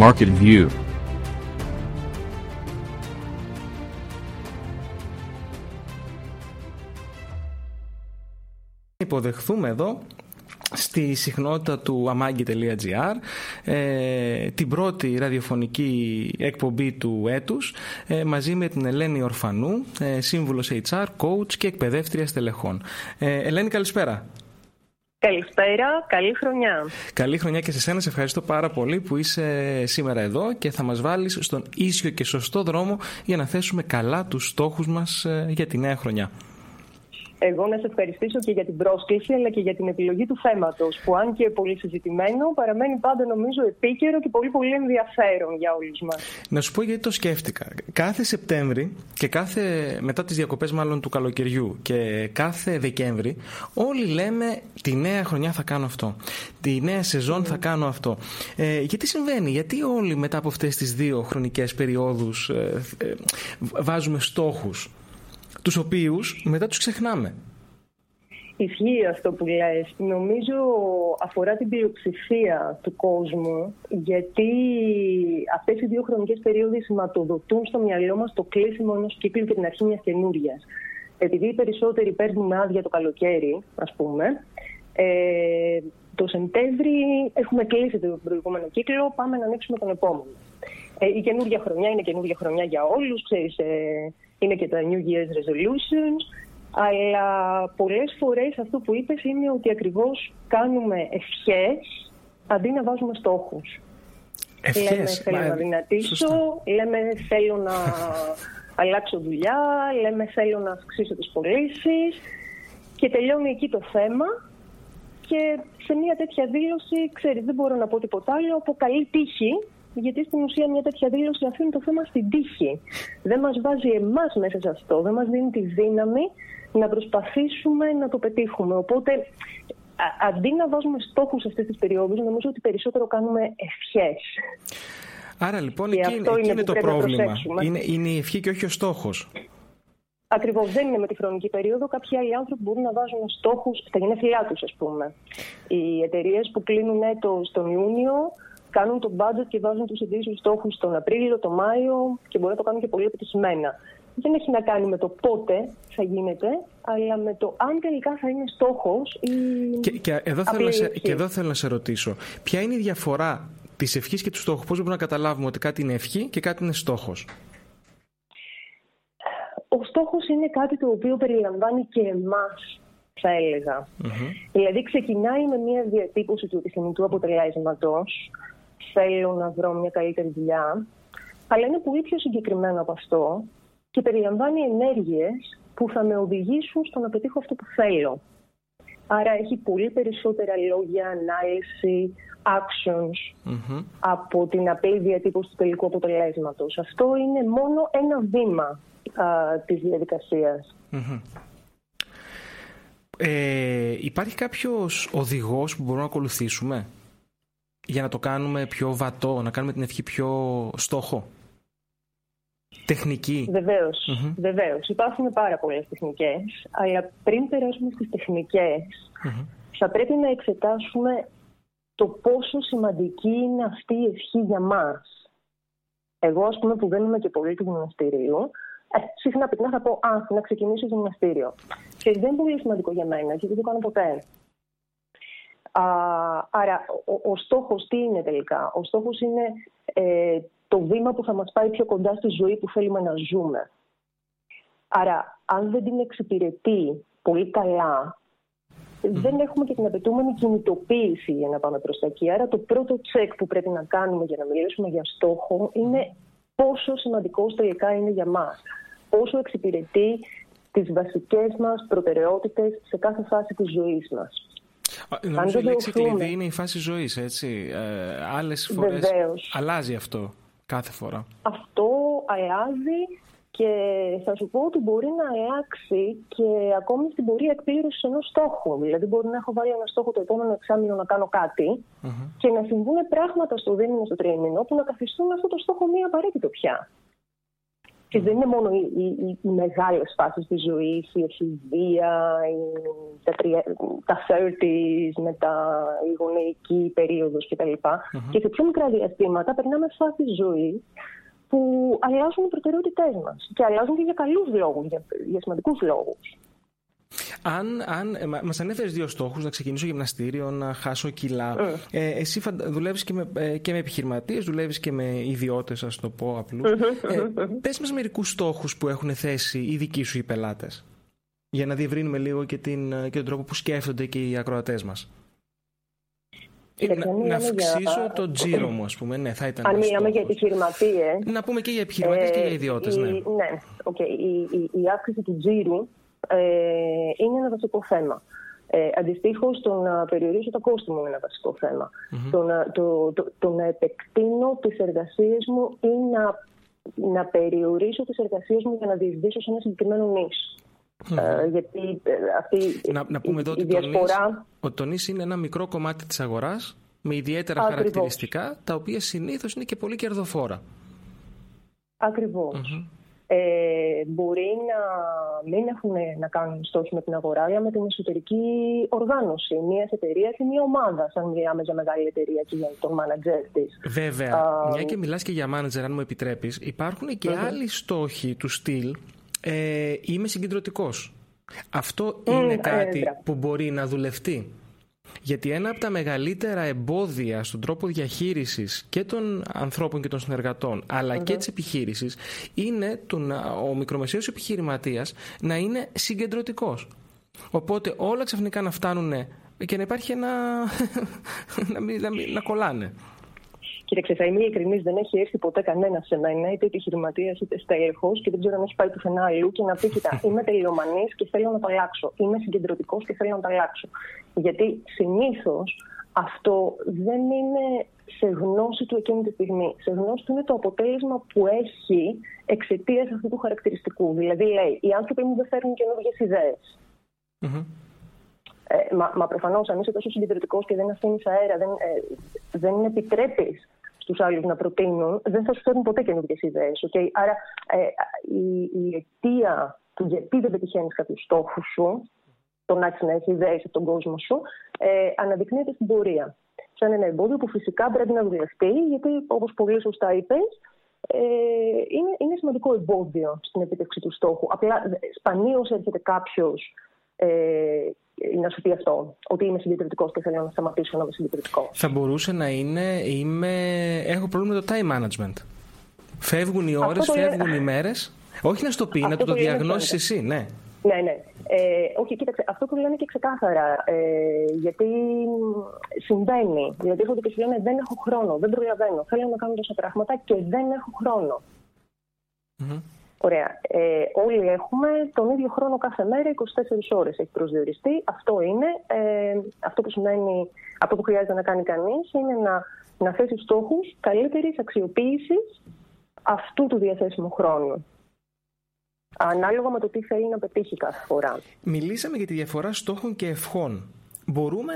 Market View Υποδεχθούμε εδώ στη συχνότητα του amagi.gr ε, την πρώτη ραδιοφωνική εκπομπή του έτους ε, μαζί με την Ελένη Ορφανού, ε, σύμβουλος HR, coach και εκπαιδεύτρια στελεχών. Ε, Ελένη καλησπέρα. Καλησπέρα, καλή χρονιά. Καλή χρονιά και σε σένα, σε ευχαριστώ πάρα πολύ που είσαι σήμερα εδώ και θα μας βάλεις στον ίσιο και σωστό δρόμο για να θέσουμε καλά τους στόχους μας ε, για τη νέα χρονιά εγώ να σε ευχαριστήσω και για την πρόσκληση αλλά και για την επιλογή του θέματος, που αν και πολύ συζητημένο παραμένει πάντα νομίζω επίκαιρο και πολύ πολύ ενδιαφέρον για όλους μας. Να σου πω γιατί το σκέφτηκα. Κάθε Σεπτέμβρη και κάθε μετά τις διακοπές μάλλον του καλοκαιριού και κάθε Δεκέμβρη όλοι λέμε τη νέα χρονιά θα κάνω αυτό. Τη νέα σεζόν θα κάνω αυτό. Ε, γιατί συμβαίνει, γιατί όλοι μετά από αυτές τις δύο χρονικές περιόδους ε, ε, βάζουμε στόχους; Τους οποίους μετά τους ξεχνάμε. Ισχύει αυτό που λες. Νομίζω αφορά την πλειοψηφία του κόσμου γιατί αυτές οι δύο χρονικές περίοδοι σηματοδοτούν στο μυαλό μας το κλείσιμο ενός κύκλου και την αρχή μιας καινούργια. Επειδή οι περισσότεροι παίρνουν άδεια το καλοκαίρι, ας πούμε, ε, το Σεπτέμβρη έχουμε κλείσει τον προηγούμενο κύκλο, πάμε να ανοίξουμε τον επόμενο. Ε, η καινούργια χρονιά είναι καινούργια χρονιά για όλους, ξέρεις, ε, είναι και τα New Year's Resolutions, αλλά πολλές φορές αυτό που είπες είναι ότι ακριβώς κάνουμε ευχές αντί να βάζουμε στόχους. Ευχές, λέμε θέλω να δυνατήσω, λέμε θέλω να αλλάξω δουλειά, λέμε θέλω να αυξήσω τις πωλήσεις και τελειώνει εκεί το θέμα και σε μια τέτοια δήλωση, ξέρεις, δεν μπορώ να πω τίποτα άλλο από καλή τύχη γιατί στην ουσία μια τέτοια δήλωση αφήνει το θέμα στην τύχη. Δεν μας βάζει εμάς μέσα σε αυτό, δεν μας δίνει τη δύναμη να προσπαθήσουμε να το πετύχουμε. Οπότε, αντί να βάζουμε στόχους σε αυτές τις περιόδους, νομίζω ότι περισσότερο κάνουμε ευχές. Άρα λοιπόν και εκεί, εκεί είναι, το πρόβλημα. Είναι, είναι η ευχή και όχι ο στόχος. Ακριβώς δεν είναι με τη χρονική περίοδο. Κάποιοι άλλοι άνθρωποι μπορούν να βάζουν στόχους στα γενέθλιά του, ας πούμε. Οι εταιρείες που κλείνουν έτος τον Ιούνιο κάνουν το budget και βάζουν τους ειδήσιους στόχους τον Απρίλιο, τον Μάιο και μπορεί να το κάνουν και πολύ επιτυχημένα. Δεν έχει να κάνει με το πότε θα γίνεται, αλλά με το αν τελικά θα είναι στόχος ή. Και, και, εδώ θέλω να σε, και εδώ θέλω να σε ρωτήσω, ποια είναι η διαφορά της ευχής και του στόχου, πώς μπορούμε να καταλάβουμε ότι κάτι είναι ευχή και κάτι είναι στόχος; Ο στόχος είναι κάτι το οποίο περιλαμβάνει και εμάς, θα έλεγα. Δηλαδή, ξεκινάει με μια διατύπωση του επιθυμητού αποτελέσματος, θέλω να βρω μια καλύτερη δουλειά, αλλά είναι πολύ πιο συγκεκριμένο από αυτό και περιλαμβάνει ενέργειες που θα με οδηγήσουν στο να πετύχω αυτό που θέλω. Άρα έχει πολύ περισσότερα λόγια, ανάλυση, actions από την απλή διατύπωση του τελικού αποτελέσματος. Αυτό είναι μόνο ένα βήμα α, της διαδικασιας Ε, υπάρχει κάποιος οδηγός που μπορούμε να ακολουθήσουμε; Για να το κάνουμε πιο βατό, να κάνουμε την ευχή πιο στόχο. Τεχνική. Βεβαίως, mm βεβαίως. Υπάρχουν πάρα πολλές τεχνικές, αλλά πριν περάσουμε στις τεχνικες θα πρέπει να εξετάσουμε το πόσο σημαντική είναι αυτή η ευχή για μας. Εγώ, ας πούμε, που δεν είμαι και πολύ του γυμναστηρίου, ε, συχνά πυκνά θα πω «Α, να ξεκινήσω γυμναστήριο». Και δεν είναι πολύ σημαντικό για μένα, γιατί δεν το κάνω ποτέ. Α, άρα, ο, ο στόχος τι είναι τελικά; Ο στόχος είναι ε, το βήμα που θα μας πάει πιο κοντά στη ζωή που θέλουμε να ζούμε. Άρα, αν δεν την εξυπηρετεί πολύ καλά, δεν έχουμε και την απαιτούμενη κινητοποίηση για να πάμε προς τα εκεί. Άρα, το πρώτο τσεκ που πρέπει να κάνουμε για να μιλήσουμε για στόχο είναι πόσο σημαντικός τελικά είναι για μας. Πόσο εξυπηρετεί τις βασικές μας προτεραιότητες σε κάθε φάση της ζωής μας. Νομίζω η λέξη κλειδί είναι η φάση ζωής, έτσι. Ε, Άλλες φορές αλλάζει αυτό κάθε φορά. Αυτό αλλάζει και θα σου πω ότι μπορεί να αλλάξει και ακόμη στην πορεία εκπλήρωσης ενός στόχου. Δηλαδή, μπορεί να έχω βάλει ένα στόχο το επόμενο εξάμεινο να κάνω και να συμβούν πράγματα στο δίμηνο, στο τρίμηνο που να καθιστούν αυτό το στόχο μία απαραίτητο πια. Και δεν είναι μόνο οι, οι, οι μεγάλες φάσεις της ζωής, η εφηβεία, τα, τα 30s, μετά η γονεϊκή περίοδος κτλ. Mm-hmm. Και σε πιο μικρά διαστήματα περνάμε φάσεις ζωής που αλλάζουν οι προτεραιότητές μας. Και αλλάζουν και για καλούς λόγους, για, για σημαντικούς λόγους. Αν, αν ε, μας ανέφερες δύο στόχους, να ξεκινήσω γυμναστήριο, να χάσω κιλά. Mm. Ε, εσύ δουλεύεις και με, ε, και με επιχειρηματίες, δουλεύεις και με ιδιώτες, ας το πω απλούς. Mm-hmm, ε, mm-hmm. Πες μας μερικούς στόχους που έχουν θέσει οι δικοί σου οι πελάτες. Για να διευρύνουμε λίγο και, την, και τον τρόπο που σκέφτονται και οι ακροατές μας. να, να αυξήσω για... το τζίρο μου, ας πούμε. Ναι, θα ήταν Αν μιλάμε για επιχειρηματίες. Να πούμε και για επιχειρηματίες ε, και για ιδιώτες. Ναι, ναι. Okay. Η, η, η, αύξηση του τζίρου ε, είναι ένα βασικό θέμα. Ε, Αντιστοίχως, το να περιορίσω το κόστο μου είναι ένα βασικό θέμα. Mm-hmm. Το, να, το, το, το, να επεκτείνω τις εργασίες μου ή να, να περιορίσω τις εργασίες μου για να διεισδύσω σε ένα συγκεκριμένο νης. Mm-hmm. Ε, γιατί ε, αυτή να, να πούμε εδώ η, ότι διασπορά... ο τονίς είναι ένα μικρό κομμάτι της αγοράς με ιδιαίτερα Ακριβώς. χαρακτηριστικά τα οποία συνήθως είναι και πολύ κερδοφόρα. Ακριβώς. Mm-hmm ε, μπορεί να μην έχουν να κάνουν στόχοι με την αγορά, αλλά με την εσωτερική οργάνωση μιας εταιρείας ή μια ομάδα, αν μιλάμε για μεγάλη εταιρεία και για τον μάνατζερ της. Βέβαια. Α, μια και μιλάς και για μάνατζερ, αν μου επιτρέπεις, υπάρχουν και άλλοι στόχοι του στυλ. Ε, είμαι συγκεντρωτικός. Αυτό είναι κάτι που μπορεί να δουλευτεί; Γιατί ένα από τα μεγαλύτερα εμπόδια στον τρόπο διαχείρισης και των ανθρώπων και των συνεργατών, και της επιχείρησης, είναι το να, ο μικρομεσαίος επιχειρηματίας να είναι συγκεντρωτικός. Οπότε όλα ξαφνικά να φτάνουν και να υπάρχει ένα... να, μην, να, να κολλάνε. Κοίταξε, θα είμαι ειλικρινής, δεν έχει έρθει ποτέ κανένα σε μένα, είτε επιχειρηματίας είτε στέλεχο, και δεν ξέρω αν έχει πάει πουθενά αλλού και να πει: Κοιτά, είμαι τελειομανής και θέλω να το αλλάξω. Είμαι συγκεντρωτικός και θέλω να το αλλάξω. Γιατί συνήθως αυτό δεν είναι σε γνώση του εκείνη τη στιγμή. Σε γνώση του είναι το αποτέλεσμα που έχει εξαιτίας αυτού του χαρακτηριστικού. Δηλαδή, λέει, οι άνθρωποι μου δεν φέρνουν καινούργιες ιδέες. Mm-hmm. Ε, μα μα προφανώς, αν είσαι τόσο συγκεντρωτικός και δεν αφήνεις αέρα, δεν, ε, δεν επιτρέπεις στου άλλους να προτείνουν, δεν θα σου φέρουν ποτέ καινούργιες ιδέες. Okay? Άρα, ε, η, η αιτία του γιατί δεν πετυχαίνεις κάποιους στόχους σου, το να έχεις να έχεις ιδέες από τον κόσμο σου, ε, αναδεικνύεται στην πορεία. Σαν ένα εμπόδιο που φυσικά πρέπει να δουλευτεί, γιατί όπως πολύ σωστά είπες, ε, είναι, είναι σημαντικό εμπόδιο στην επίτευξη του στόχου. Απλά σπανίως έρχεται κάποιος ε, να σου πει αυτό, ότι είμαι συντηρητικός και θέλω να σταματήσω να είμαι συντηρητικό. Θα μπορούσε να είναι, είμαι, έχω πρόβλημα με το time management. Φεύγουν οι ώρες, φεύγουν οι μέρες. Όχι να στο πει, να το, το διαγνώσεις εσύ, ναι. Ναι, ναι. Ε, όχι, κοίταξε, αυτό που λένε και ξεκάθαρα. Ε, γιατί συμβαίνει. Δηλαδή, έχω και σου λένε δεν έχω χρόνο, δεν προλαβαίνω. Θέλω να κάνω τόσα πράγματα και δεν έχω χρόνο. Ωραία. Ε, όλοι έχουμε τον ίδιο χρόνο κάθε μέρα, 24 ώρες έχει προσδιοριστεί. Αυτό είναι. Ε, αυτό που σημαίνει, αυτό που χρειάζεται να κάνει κανείς είναι να, να θέσει στόχους καλύτερης αξιοποίησης αυτού του διαθέσιμου χρόνου. Ανάλογα με το τι θέλει να πετύχει κάθε φορά. Μιλήσαμε για τη διαφορά στόχων και ευχών. Μπορούμε,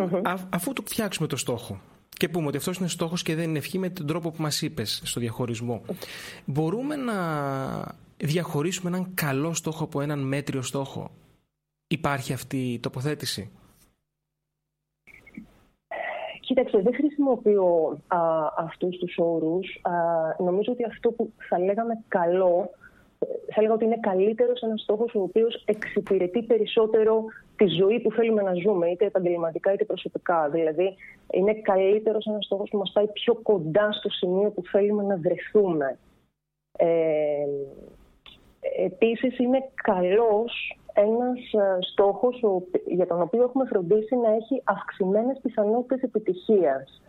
αφού το φτιάξουμε το στόχο, και πούμε ότι αυτός είναι στόχος και δεν είναι ευχή με τον τρόπο που μας είπες στο διαχωρισμό. Μπορούμε να διαχωρίσουμε έναν καλό στόχο από έναν μέτριο στόχο. Υπάρχει αυτή η τοποθέτηση; Κοίταξε, δεν χρησιμοποιώ α, αυτούς τους όρους. Α, νομίζω ότι αυτό που θα λέγαμε καλό, θα έλεγα ότι είναι καλύτερος ένας στόχος ο οποίος εξυπηρετεί περισσότερο τη ζωή που θέλουμε να ζούμε, είτε επαγγελματικά είτε προσωπικά. Δηλαδή, είναι καλύτερος ένας στόχος που μας πάει πιο κοντά στο σημείο που θέλουμε να βρεθούμε. Ε, Επίσης είναι καλός ένας ε, στόχος για τον οποίο έχουμε φροντίσει να έχει αυξημένες πιθανότητες επιτυχίας.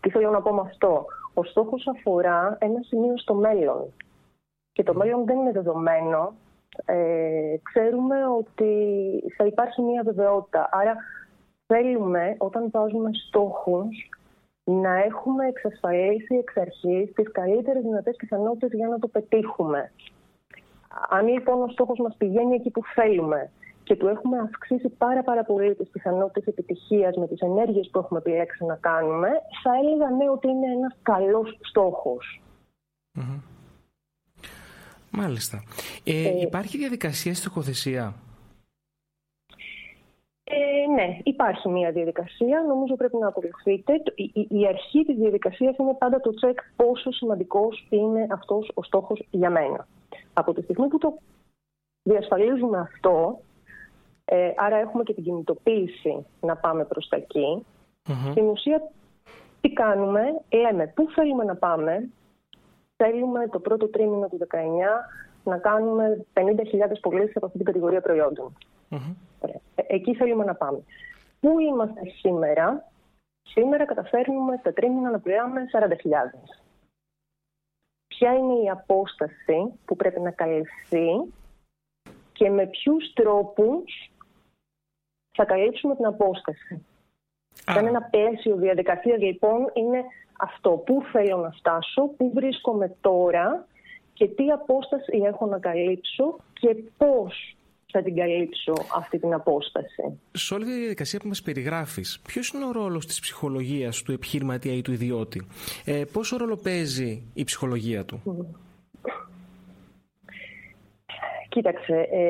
Τι, θέλω να πω με αυτό; Ο στόχος αφορά ένα σημείο στο μέλλον. Και το μέλλον δεν είναι δεδομένο. Ε, ξέρουμε ότι θα υπάρχει μια βεβαιότητα. Άρα θέλουμε όταν βάζουμε στόχους να έχουμε εξασφαλίσει εξ αρχής τις καλύτερες δυνατές πιθανότητες για να το πετύχουμε. Αν λοιπόν ο στόχος μας πηγαίνει εκεί που θέλουμε και του έχουμε αυξήσει πάρα, πάρα πολύ τις πιθανότητες επιτυχίας με τις ενέργειες που έχουμε επιλέξει να κάνουμε, θα έλεγα ναι ότι είναι ένας καλός Μάλιστα. Ε, ε, υπάρχει διαδικασία στοχοθεσία. Ε, ναι, υπάρχει μια διαδικασία. Νομίζω πρέπει να ακολουθείτε. Η, η αρχή της διαδικασίας είναι πάντα το τσεκ πόσο σημαντικός είναι αυτός ο στόχος για μένα. Από τη στιγμή που το διασφαλίζουμε αυτό, ε, άρα έχουμε και την κινητοποίηση να πάμε προς τα εκεί, στην ουσία τι κάνουμε, λέμε πού θέλουμε να πάμε, θέλουμε το πρώτο τρίμηνο του 19 να κάνουμε 50.000 πωλήσεις από αυτή την κατηγορία ε, εκεί θέλουμε να πάμε. Πού είμαστε σήμερα, σήμερα καταφέρνουμε τα τρίμηνα να πληράμε 40.000. Ποια είναι η απόσταση που πρέπει να καλυφθεί και με ποιους τρόπους θα καλύψουμε την απόσταση. Σαν ένα πλαίσιο διαδικασίας λοιπόν είναι αυτό. Πού θέλω να φτάσω, πού βρίσκομαι τώρα και τι απόσταση έχω να καλύψω και πώς θα την καλύψω αυτή την απόσταση. Σε όλη τη διαδικασία που μας περιγράφεις, ποιος είναι ο ρόλος της ψυχολογίας του επιχειρηματία ή του ιδιώτη; Ε, πόσο ρόλο παίζει η ψυχολογία του; Κοίταξε, ε,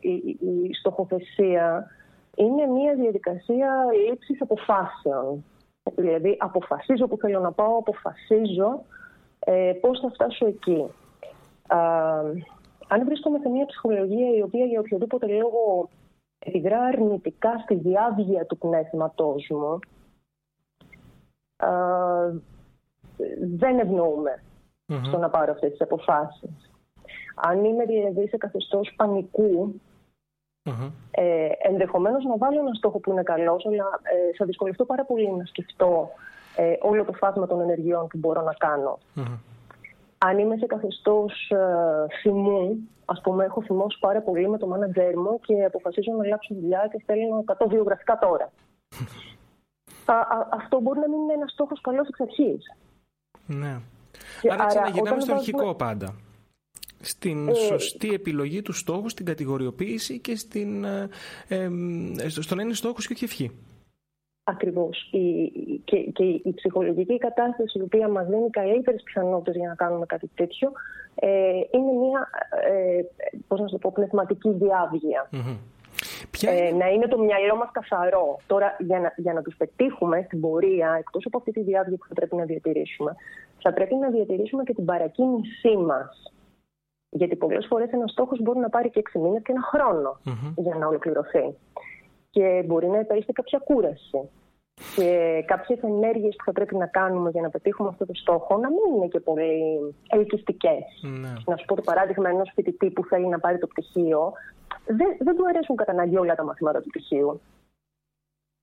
η, η στοχοθεσία είναι μια διαδικασία λήψης αποφάσεων. Δηλαδή, αποφασίζω που θέλω να πάω, αποφασίζω ε, πώς θα φτάσω εκεί αν βρίσκομαι σε μια ψυχολογία η οποία για οποιοδήποτε λόγο επιδρά αρνητικά στη διάβγεια του πνεύματός μου, δεν ευνοούμε στο να πάρω αυτές τις αποφάσεις. Αν είμαι δηλαδή σε καθεστώς ε, ενδεχομένως να βάλω ένα στόχο που είναι καλός, αλλά ε, θα δυσκολευτώ πάρα πολύ να σκεφτώ ε, όλο το φάσμα των ενεργειών που μπορώ να κάνω αν είμαι σε καθεστώς ε, θυμού, ας πούμε, έχω θυμώσει πάρα πολύ με το μάνατζέρ μου και αποφασίζω να αλλάξω δουλειά και στέλνω 100 βιογραφικά τώρα. αυτό μπορεί να μην είναι ένας στόχος καλός εξ αρχής. Ναι. Και άρα, ξαναγυρνάμε στο αρχικό πάντα. Στην ε, σωστή επιλογή του στόχου, στην κατηγοριοποίηση και στην, ε, ε, στο να είναι στόχος και όχι ευχή. Ακριβώς. Η, και, και η ψυχολογική κατάσταση η οποία μας δίνει καλύτερες πιθανότητες για να κάνουμε κάτι τέτοιο ε, είναι μια, ε, πώς να το πω, πνευματική Ε, να είναι το μυαλό μας καθαρό. Τώρα, για να, για να τους πετύχουμε στην πορεία, εκτός από αυτή τη διάβγεια που θα πρέπει να διατηρήσουμε, θα πρέπει να διατηρήσουμε και την παρακίνησή μας. Γιατί πολλές φορές ένας στόχος μπορεί να πάρει και έξι μήνες και ένα για να ολοκληρωθεί. Και μπορεί να υπέρχεται κάποια κούραση και κάποιες ενέργειες που θα πρέπει να κάνουμε για να πετύχουμε αυτό το στόχο να μην είναι και πολύ ελκυστικές. Ναι. Να σου πω το παράδειγμα ενός φοιτητή που θέλει να πάρει το πτυχίο. Δεν, δεν του αρέσουν κατά ανάγκη όλα τα μαθήματα του πτυχίου.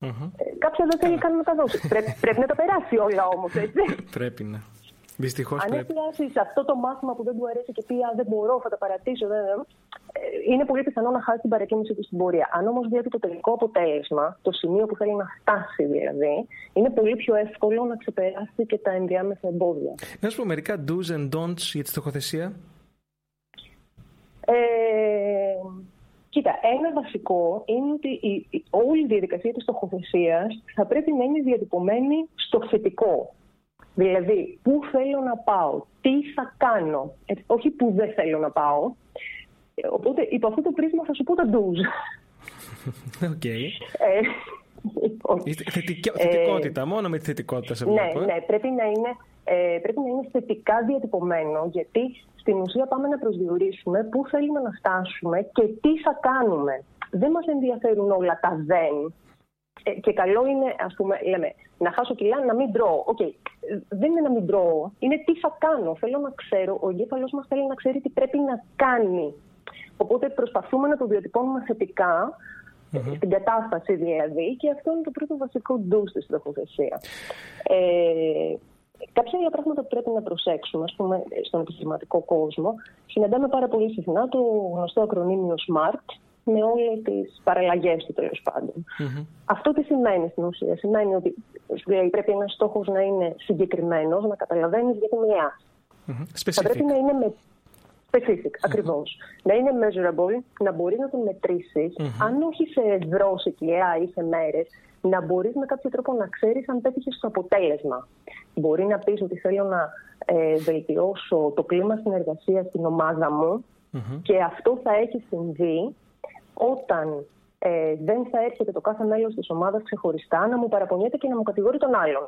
Mm-hmm. Ε, Κάποιος δεν θέλει καν να τα δώσει. πρέπει, πρέπει να τα περάσει όλα όμως, έτσι. πρέπει να. Δυστυχώς Αν εστιάσει αυτό το μάθημα που δεν του αρέσει και πει δεν μπορώ, θα τα παρατήσω, δεν, ε, είναι πολύ πιθανό να χάσει την παρακίνηση του στην πορεία. Αν όμως δει το τελικό αποτέλεσμα, το σημείο που θέλει να φτάσει δηλαδή, είναι πολύ πιο εύκολο να ξεπεράσει και τα ενδιάμεσα εμπόδια. Να σου πω μερικά do's and don'ts για τη στοχοθεσία. Ε, κοίτα, ένα βασικό είναι ότι η, όλη η διαδικασία της στοχοθεσίας θα πρέπει να είναι διατυπωμένη στο θετικό. Δηλαδή, πού θέλω να πάω, τι θα κάνω, όχι πού δεν θέλω να πάω. Οπότε, υπό αυτό το πρίσμα θα σου πω τα do's. OK. Ε, λοιπόν, θετικότητα, μόνο με τη θετικότητα σε βλέπω. Ναι, ε. ναι πρέπει, να είναι, ε, πρέπει να είναι θετικά διατυπωμένο, γιατί στην ουσία πάμε να προσδιορίσουμε πού θέλουμε να φτάσουμε και τι θα κάνουμε. Δεν μας ενδιαφέρουν όλα τα δεν. Ε, και καλό είναι, ας πούμε, λέμε, να χάσω κιλά, να μην τρώω. OK, okay. δεν είναι να μην τρώω, είναι τι θα κάνω. Θέλω να ξέρω, ο εγκέφαλος μας θέλει να ξέρει τι πρέπει να κάνει. Οπότε προσπαθούμε να το διατυπώνουμε θετικά, mm-hmm. στην κατάσταση δηλαδή, και αυτό είναι το πρώτο βασικό do's στη στοχοθεσία. Ε, κάποια άλλα πράγματα που πρέπει να προσέξουμε, ας πούμε, στον επιχειρηματικό κόσμο, συναντάμε πάρα πολύ συχνά το γνωστό ακρονίμιο SMART, με όλες τις παραλλαγές του τέλος Αυτό τι σημαίνει στην ουσία. Σημαίνει ότι δηλαδή, πρέπει ένας στόχος να είναι συγκεκριμένος, να καταλαβαίνεις γιατί μιλάς. Mm-hmm. Θα πρέπει να είναι με specific, ακριβώς. Να είναι measurable, να μπορεί να τον μετρησει αν όχι σε ευρώ, σε κιλά ή σε μέρες, να μπορείς με κάποιο τρόπο να ξέρεις αν πέτυχες το αποτέλεσμα. Μπορεί να πεις ότι θέλω να ε, βελτιώσω το κλίμα συνεργασία στην ομάδα μου και αυτό θα έχει συμβεί όταν ε, δεν θα έρχεται το κάθε μέλος της ομάδας ξεχωριστά να μου παραπονιέται και να μου κατηγορεί τον άλλον.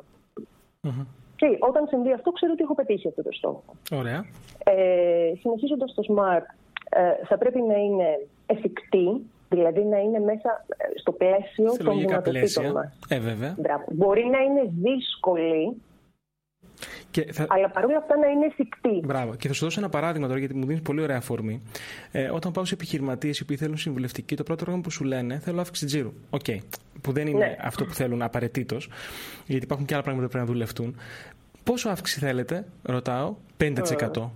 Και όταν συμβεί αυτό, ξέρω ότι έχω πετύχει αυτό το στόχο. Ωραία. Ε, Συνεχίζοντας το SMART, ε, θα πρέπει να είναι εφικτή, δηλαδή να είναι μέσα ε, στο πλαίσιο των δυνατοτήτων μας. Ε, βέβαια. Μπορεί να είναι δύσκολη, και θα... Αλλά παρόλα αυτά να είναι εφικτή. Μπράβο. Και θα σου δώσω ένα παράδειγμα τώρα, γιατί μου δίνεις πολύ ωραία αφορμή. Ε, όταν πάω σε επιχειρηματίες οι οποίοι θέλουν συμβουλευτική, το πρώτο πράγμα που σου λένε θέλω αύξηση τζίρου. OK. Okay. Που δεν είναι ναι. αυτό που θέλουν απαραιτήτως, γιατί υπάρχουν και άλλα πράγματα που πρέπει να δουλευτούν. Πόσο αύξηση θέλετε, ρωτάω, 5%.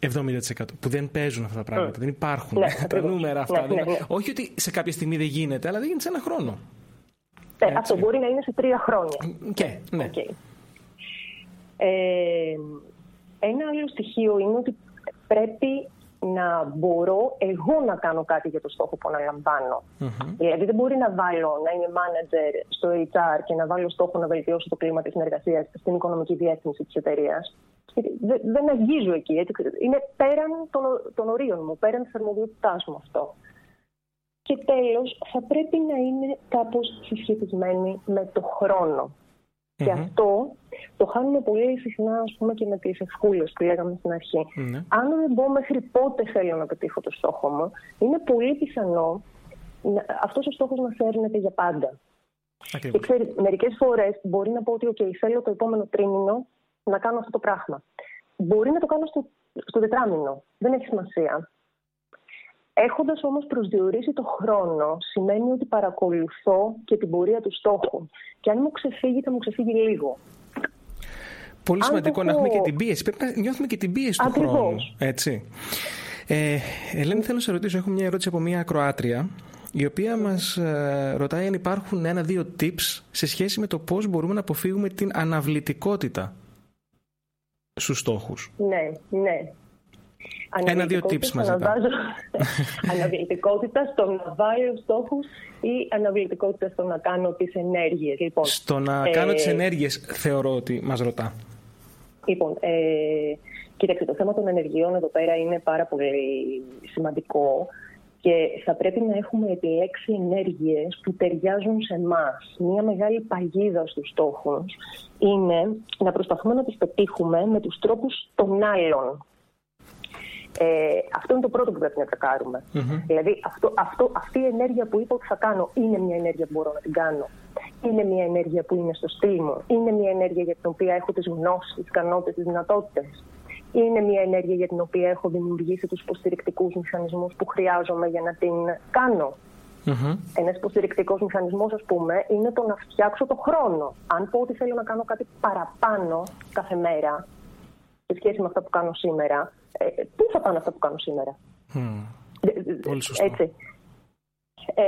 70% που δεν παίζουν αυτά τα πράγματα. Δεν υπάρχουν ναι, τα νούμερα αυτά. Ναι, ναι, ναι, Όχι ότι σε κάποια στιγμή δεν γίνεται, αλλά δεν γίνεται σε ένα χρόνο. Ναι, αυτό μπορεί να είναι σε τρία χρόνια. Και, ναι. Okay. Ε, ένα άλλο στοιχείο είναι ότι πρέπει να μπορώ εγώ να κάνω κάτι για το στόχο που αναλαμβάνω. Mm-hmm. Δηλαδή δεν μπορεί να βάλω να είμαι manager στο HR και να βάλω στόχο να βελτιώσω το κλίμα της συνεργασίας στην οικονομική διεύθυνση της εταιρείας. Δεν, δεν αγγίζω εκεί. Έτσι. Είναι πέραν των, των ορίων μου, πέραν της αρμοδιότητάς μου αυτό. Και τέλος, θα πρέπει να είναι κάπως συσχετισμένη με το χρόνο. Και αυτό το χάνουμε πολύ συχνά ας πούμε, και με τις ευχούλε που λέγαμε στην αρχή. Mm-hmm. Αν δεν μπω μέχρι πότε θέλω να πετύχω το στόχο μου, είναι πολύ πιθανό αυτός ο στόχος να φέρνεται για πάντα. Ακριβώς. Και ξέρεις, μερικές φορές μπορεί να πω ότι okay, θέλω το επόμενο τρίμηνο να κάνω αυτό το πράγμα. Μπορεί να το κάνω στο, στο τετράμινο. Δεν έχει σημασία. Έχοντας όμως προσδιορίσει το χρόνο, σημαίνει ότι παρακολουθώ και την πορεία του στόχου. Και αν μου ξεφύγει, θα μου ξεφύγει λίγο. Πολύ σημαντικό να έχουμε και την πίεση. Πρέπει να νιώθουμε και την πίεση του χρόνου. Έτσι. Ε, Ελένη, θέλω να σε ρωτήσω. Έχω μια ερώτηση από μια ακροάτρια η οποία μας ε, ρωτάει αν υπάρχουν ένα-δύο tips σε σχέση με το πώς μπορούμε να αποφύγουμε την αναβλητικότητα στους στόχους. Ναι, ναι. Ένα-δύο tips μας ζητάω. αναβλητικότητα στο να βάλω στόχους ή αναβλητικότητα στο να κάνω τις ενέργειες. Λοιπόν, στο να ε, κάνω τις ενέργειες, θεωρώ ότι μας ρωτά. Λοιπόν, ε, κοίταξε, το θέμα των ενεργειών εδώ πέρα είναι πάρα πολύ σημαντικό και θα πρέπει να έχουμε επιλέξει ενέργειες που ταιριάζουν σε εμάς. Μία μεγάλη παγίδα στους στόχους είναι να προσπαθούμε να τις πετύχουμε με τους τρόπους των άλλων. Ε, αυτό είναι το πρώτο που πρέπει να τρακάρουμε. Mm-hmm. Δηλαδή, αυτό, αυτό, αυτή η ενέργεια που είπα ότι θα κάνω είναι μια ενέργεια που μπορώ να την κάνω. Είναι μια ενέργεια που είναι στο στυλ μου. Είναι μια ενέργεια για την οποία έχω τις γνώσεις, τις ικανότητες, τις δυνατότητες. Είναι μια ενέργεια για την οποία έχω δημιουργήσει τους υποστηρικτικούς μηχανισμούς που χρειάζομαι για να την κάνω. Mm-hmm. Ένας υποστηρικτικός μηχανισμός, ας πούμε, είναι το να φτιάξω το χρόνο. Αν πω ότι θέλω να κάνω κάτι παραπάνω κάθε μέρα, σε σχέση με αυτά που κάνω σήμερα, ε, πού θα πάνε αυτά που κάνω σήμερα; Mm. Πολύ σωστό. Έτσι. Ε,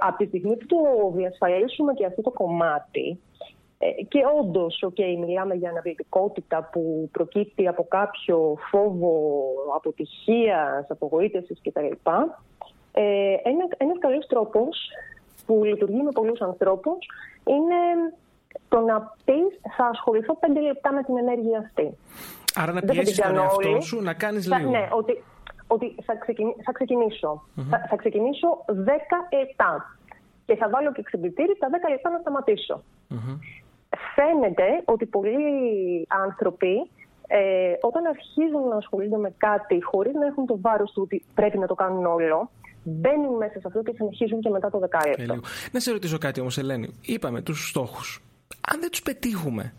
από τη στιγμή που το διασφαλίσουμε και αυτό το κομμάτι, ε, και όντως, okay, μιλάμε για αναβλητικότητα που προκύπτει από κάποιο φόβο αποτυχίας, απογοήτευσης κτλ. Ε, ένας ένας καλός τρόπος που λειτουργεί με πολλούς ανθρώπους είναι το να πεις θα ασχοληθώ πέντε λεπτά με την ενέργεια αυτή. Άρα να πιέσεις τον εαυτό σου να κάνεις λίγο. Ναι, ότι, ότι θα, θα ξεκινησω Θα, θα, ξεκινήσω 10 λεπτά. Και θα βάλω και ξυπνητήρι τα 10 λεπτά να σταματησω Φαίνεται ότι πολλοί άνθρωποι ε, όταν αρχίζουν να ασχολούνται με κάτι χωρίς να έχουν το βάρος του ότι πρέπει να το κάνουν όλο, μπαίνουν μέσα σε αυτό και συνεχίζουν και μετά το δεκάλεπτο. Να σε ρωτήσω κάτι όμως Ελένη. Είπαμε τους στόχους. Αν δεν τους πετύχουμε,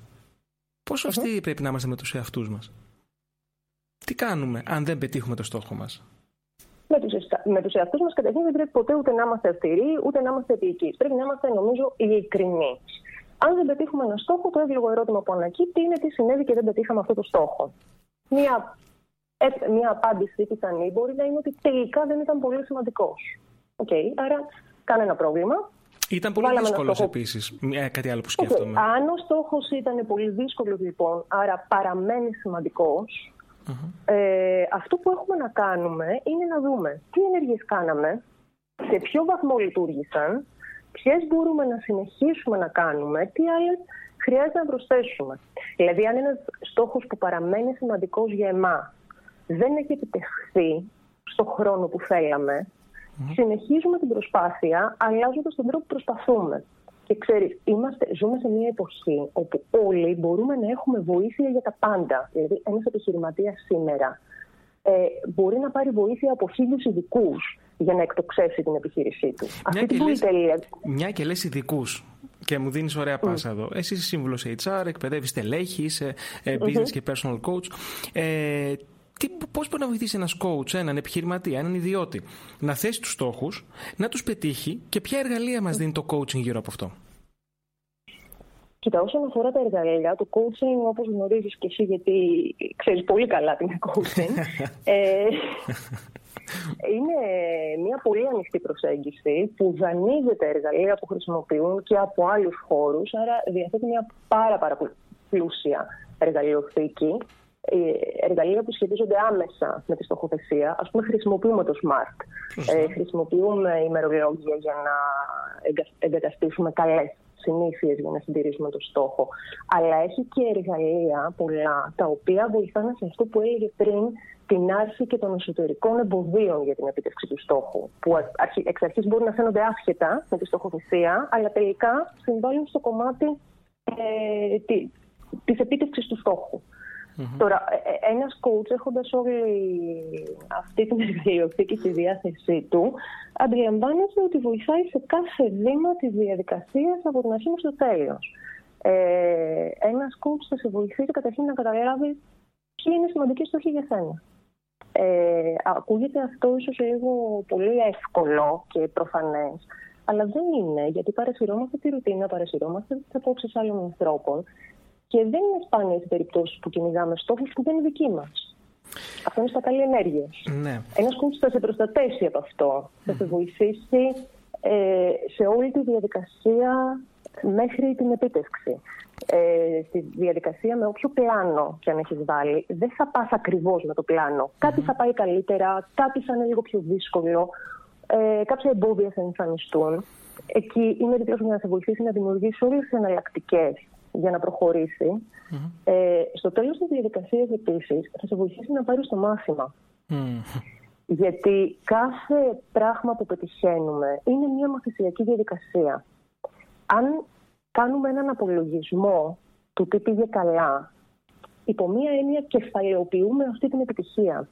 Πόσο αυτοί πρέπει να είμαστε με τους εαυτούς μας; Τι κάνουμε αν δεν πετύχουμε το στόχο μας; Με τους, με τους εαυτούς μας καταρχήν δεν πρέπει ποτέ ούτε να είμαστε αυστηροί ούτε να είμαστε επικείς. Πρέπει να είμαστε νομίζω ειλικρινεί. Αν δεν πετύχουμε ένα στόχο, το εύλογο ερώτημα που ανακύπτει είναι τι συνέβη και δεν πετύχαμε αυτό το στόχο. Μία, μία απάντηση πιθανή μπορεί να είναι ότι τελικά δεν ήταν πολύ σημαντικός. Okay, άρα κανένα πρόβλημα. Ήταν πολύ δύσκολος επίσης. Κάτι άλλο που σκέφτομαι. Okay. Αν ο στόχος ήταν πολύ δύσκολος, λοιπόν, άρα παραμένει ε, αυτό που έχουμε να κάνουμε είναι να δούμε τι ενέργειες κάναμε, σε ποιο βαθμό λειτουργήσαν ποιες μπορούμε να συνεχίσουμε να κάνουμε, τι άλλες χρειάζεται να προσθέσουμε. Δηλαδή, αν ένας στόχος που παραμένει σημαντικός για εμάς δεν έχει επιτευχθεί στο χρόνο που θέλαμε, συνεχίζουμε την προσπάθεια αλλάζοντας τον τρόπο που προσπαθούμε. Και ξέρεις, είμαστε, ζούμε σε μια εποχή όπου όλοι μπορούμε να έχουμε βοήθεια για τα πάντα. Δηλαδή, ένας επιχειρηματίας σήμερα ε, μπορεί να πάρει βοήθεια από χίλιους ειδικούς για να εκτοξεύσει την επιχείρησή του. Μια, Αυτή και, λες, μια και λες ειδικούς και μου δίνεις ωραία πάσα εδώ. Εσύ είσαι σύμβουλος HR, εκπαιδεύεις τελέχη, είσαι ε, business και personal coach. Ε, τι, πώς μπορεί να βοηθήσει ένας coach, έναν επιχειρηματία, έναν ιδιώτη να θέσει τους στόχους, να τους πετύχει και ποια εργαλεία μας δίνει το coaching γύρω από αυτό; Κοίτα, όσον αφορά τα εργαλεία, το coaching, όπως γνωρίζεις και εσύ, γιατί ξέρεις πολύ καλά τι είναι coaching, ε, είναι μια πολύ ανοιχτή προσέγγιση που δανείζεται εργαλεία που χρησιμοποιούν και από άλλους χώρους, άρα διαθέτει μια πάρα, πάρα πλούσια εργαλειοθήκη ε, εργαλεία που σχετίζονται άμεσα με τη στοχοθεσία. Ας πούμε χρησιμοποιούμε το SMART. Ε, χρησιμοποιούμε ημερολόγια για να εγκαταστήσουμε καλές συνήθειες για να συντηρήσουμε το στόχο. Αλλά έχει και εργαλεία πολλά τα οποία βοηθάνε σε αυτό που έλεγε πριν την άρση και των εσωτερικών εμποδίων για την επίτευξη του στόχου. Που εξ αρχής μπορούν να φαίνονται άσχετα με τη στοχοθεσία, αλλά τελικά συμβάλλουν στο κομμάτι ε, της επίτευξης του στόχου. Mm-hmm. Τώρα, ε, ε, ένας coach έχοντας όλη αυτή την εργαλειοθήκη στη διάθεσή του, αντιλαμβάνεται ότι βοηθάει σε κάθε βήμα της διαδικασίας από την αρχή μέχρι το τέλος. Ε, ένας coach θα σε βοηθήσει καταρχήν να καταλάβει ποιοι είναι σημαντικοί στόχοι για σένα. Ε, ακούγεται αυτό ίσως λίγο πολύ εύκολο και προφανές, αλλά δεν είναι, γιατί παρασυρώμαστε τη ρουτίνα, παρασυρώμαστε τις απόψεις άλλων ανθρώπων και δεν είναι σπάνιε οι περιπτώσεις που κυνηγάμε στόχους που δεν είναι δικοί μας. Αυτό είναι στα καλή ενέργεια. Ναι. Ένας κούτσο θα σε προστατεύσει από αυτό. Θα σε βοηθήσει ε, σε όλη τη διαδικασία μέχρι την επίτευξη. Ε, στη διαδικασία με όποιο πλάνο και αν έχεις βάλει, δεν θα πας ακριβώς με το πλάνο. Κάτι θα πάει καλύτερα, κάτι θα είναι λίγο πιο δύσκολο, ε, κάποια εμπόδια θα εμφανιστούν. Εκεί είναι δίπλα για να σε βοηθήσει να δημιουργήσεις όλες τις εναλλακτικές για να προχωρησει Ε, στο τέλος της διαδικασίας επίσης θα σε βοηθήσει να πάρεις το μαθημα Γιατί κάθε πράγμα που πετυχαίνουμε είναι μια μαθησιακή διαδικασία. Αν κάνουμε έναν απολογισμό του τι πήγε καλά, υπό μία έννοια κεφαλαιοποιούμε αυτή την επιτυχία.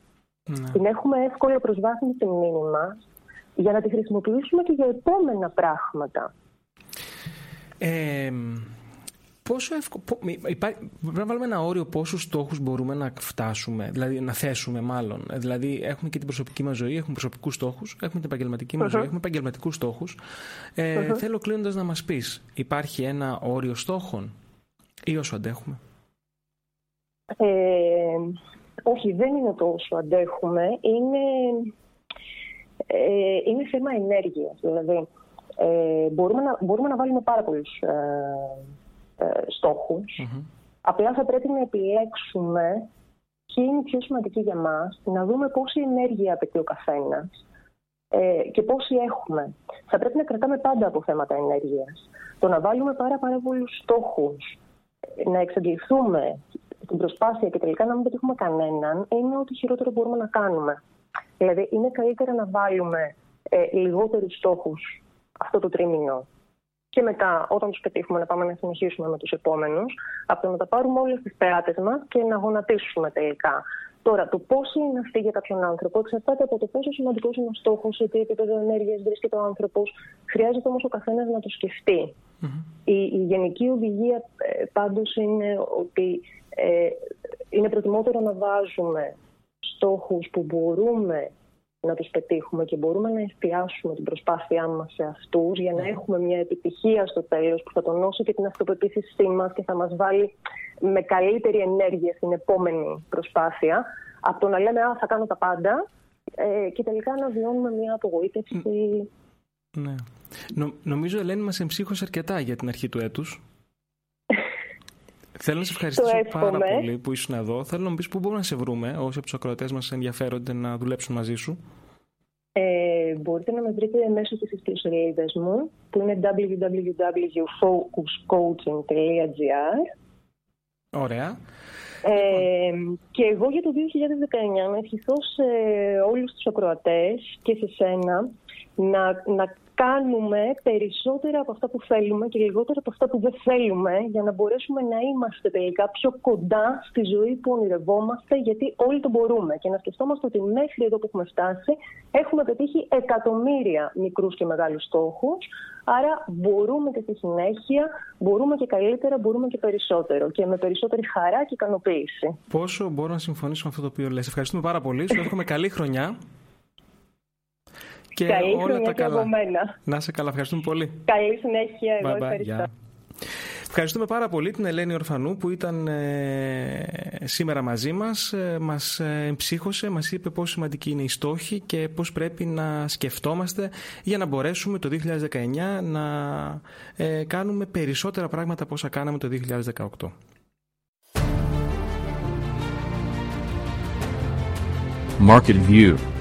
Ναι. Την έχουμε εύκολο προσβάσιμη στη μνήμη μας για να τη χρησιμοποιήσουμε και για επόμενα πράγματα. Ε, Πόσο εύκολο. Πρέπει να βάλουμε ένα όριο πόσους στόχους μπορούμε να φτάσουμε, δηλαδή να θέσουμε μάλλον. Ε, δηλαδή, έχουμε και την προσωπική μας ζωή, έχουμε προσωπικούς στόχους, έχουμε την επαγγελματική μας ζωή, έχουμε επαγγελματικούς στόχους. Ε, Θέλω κλείνοντας να μας πεις, υπάρχει ένα όριο στόχων ή όσο αντέχουμε; Ε, όχι, δεν είναι το όσο αντέχουμε. Είναι, ε, είναι θέμα ενέργειας. Δηλαδή, ε, μπορούμε, να, μπορούμε να βάλουμε πάρα πολλούς ε, ε, στοχους Απλά θα πρέπει να επιλέξουμε ποιοι είναι οι πιο σημαντικοί για μας, να δούμε πόση ενέργεια απαιτεί ο καθένας ε, και πόση έχουμε. Θα πρέπει να κρατάμε πάντα από θέματα ενέργειας. Το να βάλουμε πάρα, πάρα πολλούς στόχους, να εξαντληθούμε την προσπάθεια και τελικά να μην πετύχουμε κανέναν, είναι ό,τι χειρότερο μπορούμε να κάνουμε. Δηλαδή, είναι καλύτερα να βάλουμε ε, λιγότερους στόχους αυτό το τρίμηνο και μετά, όταν τους πετύχουμε, να πάμε να συνεχίσουμε με τους επόμενους, από το να τα πάρουμε όλες τις περάτε μας και να γονατίσουμε τελικά. Τώρα, το πώς είναι αυτή για κάποιον άνθρωπο εξαρτάται από το πόσο σημαντικός είναι ο στόχος, σε τι επίπεδο ενέργειας βρίσκεται ο άνθρωπος. Χρειάζεται όμως ο καθένας να το σκεφτει Η, η γενική οδηγία ε, πάντως είναι ότι ε, είναι προτιμότερο να βάζουμε στόχους που μπορούμε να τους πετύχουμε και μπορούμε να εστιάσουμε την προσπάθειά μας σε αυτούς για να ναι. έχουμε μια επιτυχία στο τέλος που θα τονώσει και την αυτοπεποίθησή μας και θα μας βάλει με καλύτερη ενέργεια στην επόμενη προσπάθεια από το να λέμε «Α, θα κάνω τα πάντα» ε, και τελικά να βιώνουμε μια απογοήτευση. Ναι. Νο, νομίζω, Ελένη, μας εμψύχωσε αρκετά για την αρχή του έτους. Θέλω να σε ευχαριστήσω πάρα πολύ που ήσουν εδώ. Θέλω να μου πεις πού μπορούμε να σε βρούμε, όσοι από τους ακροατές μας ενδιαφέρονται να δουλέψουν μαζί σου. Ε, μπορείτε να με βρείτε μέσω της ιστοσελίδας μου, που είναι www.focuscoaching.gr. Ωραία. Ε, και εγώ για το 2019 να ευχηθώ σε όλους τους ακροατές και σε σένα να, να κάνουμε περισσότερα από αυτά που θέλουμε και λιγότερα από αυτά που δεν θέλουμε για να μπορέσουμε να είμαστε τελικά πιο κοντά στη ζωή που ονειρευόμαστε γιατί όλοι το μπορούμε και να σκεφτόμαστε ότι μέχρι εδώ που έχουμε φτάσει έχουμε πετύχει εκατομμύρια μικρούς και μεγάλους στόχους άρα μπορούμε και στη συνέχεια, μπορούμε και καλύτερα, μπορούμε και περισσότερο και με περισσότερη χαρά και ικανοποίηση. Πόσο μπορώ να συμφωνήσω με αυτό το οποίο λες. Ευχαριστούμε πάρα πολύ. Σου εύχομαι καλή χρονιά και Καλή όλα τα καλά. Να σε καλά, ευχαριστούμε πολύ. Καλή συνέχεια, εγώ bye ευχαριστώ. Ευχαριστούμε πάρα πολύ την Ελένη Ορφανού που ήταν ε, σήμερα μαζί μας, ε, μας ε, εμψύχωσε, μας είπε πόσο σημαντική είναι η στόχη και πώς πρέπει να σκεφτόμαστε για να μπορέσουμε το 2019 να ε, κάνουμε περισσότερα πράγματα από όσα κάναμε το 2018. Market View